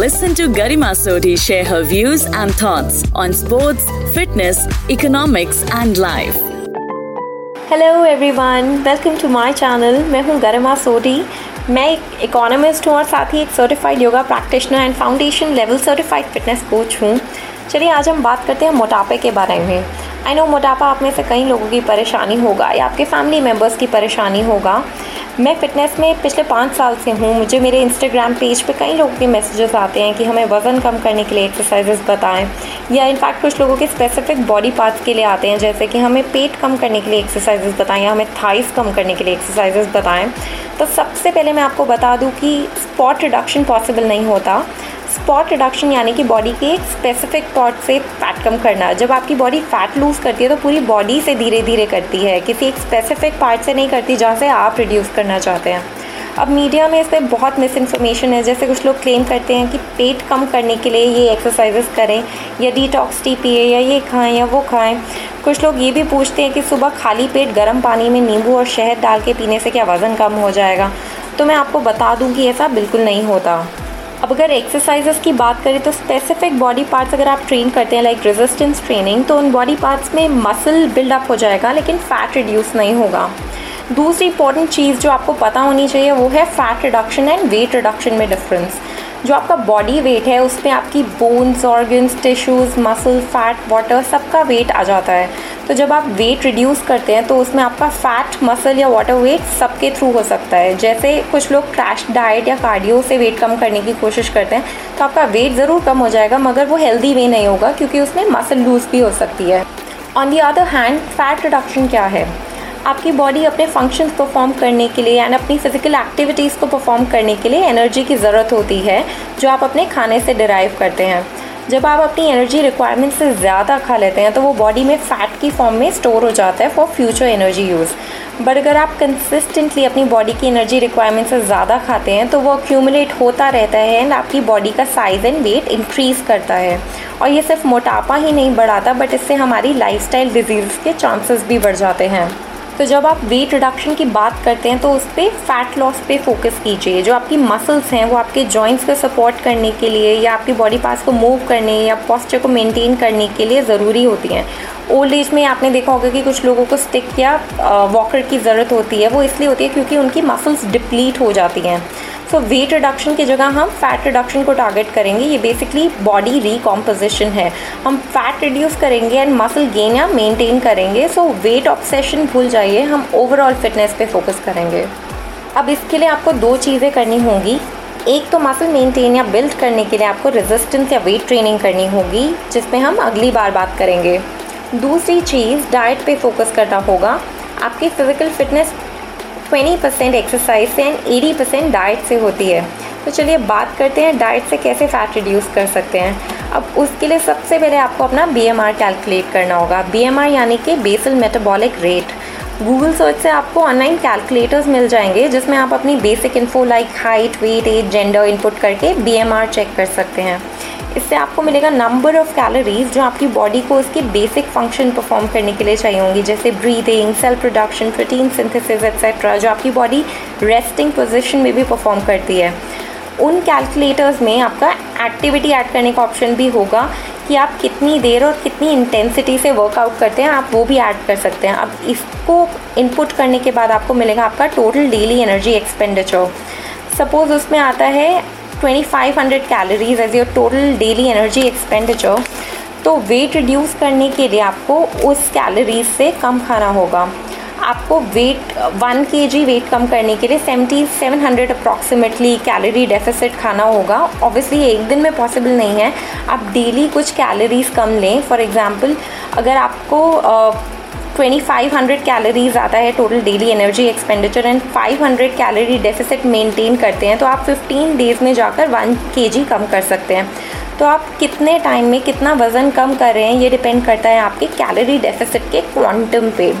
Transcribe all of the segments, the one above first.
Listen to Garima Sodhi share her views and thoughts on sports, fitness, economics, and life. Hello everyone welcome to my channel मैं हूँ गरिमा सोडी मैं एक economist हूँ और साथ ही एक certified yoga practitioner and foundation level certified fitness coach हूँ। चलिए आज हम बात करते हैं मोटापे के बारे में। आई नो मोटापा आप में से कई लोगों की परेशानी होगा या आपके फैमिली मेंबर्स की परेशानी होगा। मैं फ़िटनेस में पिछले पाँच साल से हूँ। मुझे मेरे इंस्टाग्राम पेज पे कई लोगों के मैसेजेस आते हैं कि हमें वज़न कम करने के लिए एक्सरसाइजेस बताएँ। या इनफैक्ट कुछ लोगों के स्पेसिफिक बॉडी पार्ट्स के लिए आते हैं, जैसे कि हमें पेट कम करने के लिए एक्सरसाइजेस बताएँ या हमें थाइस कम करने के लिए एक्सरसाइजेस बताएँ। तो सबसे पहले मैं आपको बता दूँ कि स्पॉट रिडक्शन पॉसिबल नहीं होता। स्पॉट रिडक्शन यानी कि बॉडी के एक स्पेसिफिक पार्ट से फैट कम करना। जब आपकी बॉडी फैट लूज़ करती है तो पूरी बॉडी से धीरे धीरे करती है। किसी एक स्पेसिफिक पार्ट से नहीं करती, जहाँ से आप रिड्यूस करना चाहते हैं। अब मीडिया में इस पर बहुत मिस इन्फॉर्मेशन है। जैसे कुछ लोग क्लेम करते हैं कि पेट कम करने के लिए ये एक्सरसाइजेस करें, या डिटॉक्स टी पिए, या ये खाएँ, या वो खाएँ। कुछ लोग ये भी पूछते हैं कि सुबह खाली पेट गर्म पानी में नींबू और शहद डाल के पीने से क्या वज़न कम हो जाएगा? तो मैं आपको बता दूँ कि ऐसा बिल्कुल नहीं होता। अब अगर एक्सरसाइजेस की बात करें तो स्पेसिफिक बॉडी पार्ट्स अगर आप ट्रेन करते हैं लाइक रेजिस्टेंस ट्रेनिंग तो उन बॉडी पार्ट्स में मसल बिल्डअप हो जाएगा, लेकिन फ़ैट रिड्यूस नहीं होगा। दूसरी इंपॉर्टेंट चीज़ जो आपको पता होनी चाहिए, वो है fat reduction and weight reduction में डिफरेंस जो आपका बॉडी वेट है, उसमें आपकी bones organs tissues muscle fat water सबका वेट आ जाता है। तो जब आप वेट रिड्यूस करते हैं तो उसमें आपका फैट मसल या वाटर वेट सबके थ्रू हो सकता है। जैसे कुछ लोग क्रैश डाइट या कार्डियो से वेट कम करने की कोशिश करते हैं तो आपका वेट ज़रूर कम हो जाएगा, मगर वो हेल्दी वे नहीं होगा, क्योंकि उसमें मसल लूज़ भी हो सकती है। On the other hand fat reduction क्या है? आपकी बॉडी अपने फ़ंक्शंस परफॉर्म करने के लिए एंड अपनी फ़िज़िकल एक्टिविटीज़ को परफॉर्म करने के लिए एनर्जी की ज़रूरत होती है, जो आप अपने खाने से डिराइव करते हैं। जब आप अपनी एनर्जी रिक्वायरमेंट से ज़्यादा खा लेते हैं तो वो बॉडी में फ़ैट की फॉर्म में स्टोर हो जाता है for future energy use but अगर आप कंसिस्टेंटली अपनी बॉडी की एनर्जी रिक्वायरमेंट से ज़्यादा खाते हैं तो वो अक्यूमुलेट होता रहता है एंड आपकी बॉडी का साइज़ एंड वेट इंक्रीज़ करता है. और ये सिर्फ़ मोटापा ही नहीं बढ़ाता बट इससे हमारी लाइफ स्टाइल डिज़ीज़ के चांसेस भी बढ़ जाते हैं. तो जब आप वेट रिडक्शन की बात करते हैं तो उस पर फैट लॉस पे फोकस कीजिए। जो आपकी मसल्स हैं, वो आपके जॉइंट्स को सपोर्ट करने के लिए या आपकी बॉडी पार्ट्स को मूव करने या पॉस्चर को मेंटेन करने के लिए ज़रूरी होती हैं। ओल्ड एज में आपने देखा होगा कि कुछ लोगों को स्टिक या वॉकर की ज़रूरत होती है। वो इसलिए होती है क्योंकि उनकी मसल्स डिप्लीट हो जाती हैं। सो वेट रिडक्शन की जगह हम फैट रिडक्शन को टारगेट करेंगे। ये बेसिकली बॉडी रिकॉम्पोजिशन है। हम फैट रिड्यूस करेंगे एंड मसल गेन या मेनटेन करेंगे। सो वेट ऑब्सेशन भूल जाइए। हम ओवरऑल फिटनेस पे फोकस करेंगे। अब इसके लिए आपको दो चीज़ें करनी होंगी। एक तो मसल मेंटेन या बिल्ड करने के लिए आपको रेजिस्टेंस या वेट ट्रेनिंग करनी होगी, जिसमें हम अगली बार बात करेंगे। दूसरी चीज़ डाइट पे फोकस करना होगा। आपकी फ़िज़िकल फिटनेस 20 परसेंट एक्सरसाइज से एंड 80 परसेंट डाइट से होती है। तो चलिए बात करते हैं डाइट से कैसे फ़ैट रिड्यूस कर सकते हैं। अब उसके लिए सबसे पहले आपको अपना बीएमआर कैलकुलेट करना होगा। बीएमआर यानी कि basal metabolic rate Google search से आपको ऑनलाइन कैलकुलेटर्स मिल जाएँगे, जिसमें आप अपनी basic info like height weight age gender input करके बीएमआर चेक कर सकते हैं। इससे आपको मिलेगा नंबर ऑफ़ कैलोरीज जो आपकी बॉडी को उसकी बेसिक फ़ंक्शन परफॉर्म करने के लिए चाहिए होंगी, जैसे breathing cell production protein synthesis etcetera जो आपकी बॉडी रेस्टिंग पोजिशन में भी परफॉर्म करती है। उन कैलकुलेटर्स में आपका एक्टिविटी ऐड करने का ऑप्शन भी होगा कि आप कितनी देर और कितनी इंटेंसिटी से वर्कआउट करते हैं, आप वो भी ऐड कर सकते हैं। अब इसको इनपुट करने के बाद आपको मिलेगा आपका total daily energy expenditure suppose उसमें आता है 2500 calories as your total daily energy expenditure तो वेट रिड्यूस करने के लिए आपको उस कैलोरीज से कम खाना होगा। आपको वेट वन के जी वेट कम करने के लिए seventy seven hundred approximately calorie deficit खाना होगा। ऑब्वियसली एक दिन में पॉसिबल नहीं है। आप डेली कुछ कैलोरीज कम लें। फॉर एग्ज़ाम्पल अगर आपको uh, 2500 कैलोरीज आता है total daily energy expenditure and 500 calorie deficit maintain करते हैं तो आप 15 डेज़ में जाकर 1 के कम कर सकते हैं। तो आप कितने टाइम में कितना वज़न कम कर रहे हैं ये डिपेंड करता है आपके कैलोरी डेफिसिट के क्वांटम पे।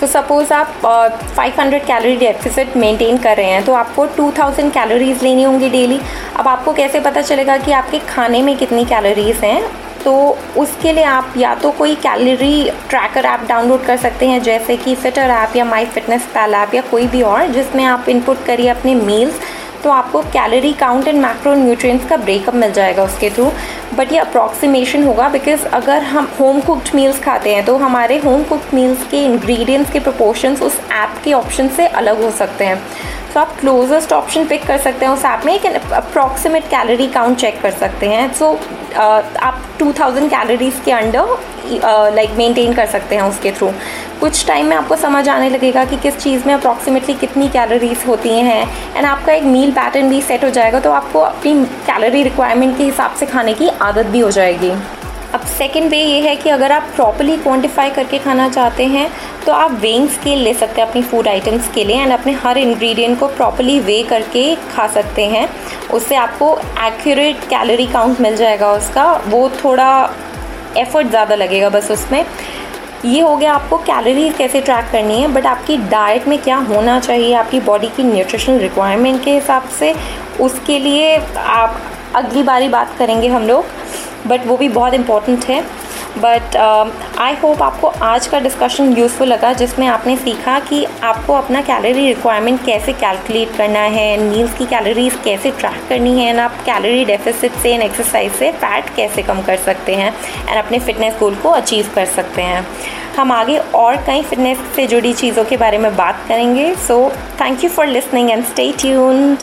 सो सपोज़ आप uh, 500 कैलोरी डेफिसिट मेंटेन कर रहे हैं तो आपको 2000 कैलोरीज लेनी होंगी डेली अब आपको कैसे पता चलेगा कि आपके खाने में कितनी कैलोरीज हैं? तो उसके लिए आप या तो कोई कैलोरी ट्रैकर ऐप डाउनलोड कर सकते हैं, जैसे कि फिटर ऐप या माई फिटनेस पैल ऐप या कोई भी और, जिसमें आप इनपुट करिए अपने मील्स तो आपको calorie count and macro nutrients का ब्रेकअप मिल जाएगा उसके थ्रू बट ये अप्रॉक्सीमेशन होगा बिकॉज़ अगर हम होम कुकड मील्स खाते हैं तो हमारे होम कुकड मील्स के इंग्रेडिएंट्स के प्रोपोर्शंस उस ऐप के ऑप्शन से अलग हो सकते हैं। तो आप क्लोजेस्ट ऑप्शन पिक कर सकते हैं उस ऐप में। एक अप्रॉक्सीमेट कैलोरी काउंट चेक कर सकते हैं। सो so, uh, आप 2000 कैलोरीज के अंडर लाइक मेंटेन कर सकते हैं उसके थ्रू कुछ टाइम में आपको समझ आने लगेगा कि किस चीज़ में अप्रॉक्सीमेटली कितनी कैलोरीज होती हैं। एंड आपका एक मील पैटर्न भी सेट हो जाएगा तो आपको अपनी कैलोरी रिक्वायरमेंट के हिसाब से खाने की आदत भी हो जाएगी। अब सेकेंड वे ये है कि अगर आप प्रॉपरली क्वान्टिफाई करके खाना चाहते हैं तो आप वेइंग स्केल ले सकते हैं, अपनी फ़ूड आइटम्स के लिए एंड अपने हर इंग्रेडिएंट को प्रॉपरली वे करके खा सकते हैं। उससे आपको एक्यूरेट कैलोरी काउंट मिल जाएगा उसका। वो थोड़ा एफर्ट ज़्यादा लगेगा बस उसमें। ये हो गया आपको कैलोरी कैसे ट्रैक करनी है बट आपकी डाइट में क्या होना चाहिए, आपकी बॉडी की न्यूट्रिशनल रिक्वायरमेंट के हिसाब से, उसके लिए आप अगली बारी बात करेंगे हम लोग। बट वो भी बहुत इंपॉर्टेंट है बट आई होप आपको आज का डिस्कशन यूज़फुल लगा, जिसमें आपने सीखा कि आपको अपना कैलोरी रिक्वायरमेंट कैसे कैलकुलेट करना है मील्स की कैलोरीज कैसे ट्रैक करनी है एंड आप कैलोरी डेफिसिट से एंड एक्सरसाइज से फैट कैसे कम कर सकते हैं एंड अपने फिटनेस गोल को अचीव कर सकते हैं. हम आगे और कई फिटनेस से जुड़ी चीज़ों के बारे में बात करेंगे. So thank you for listening and stay tuned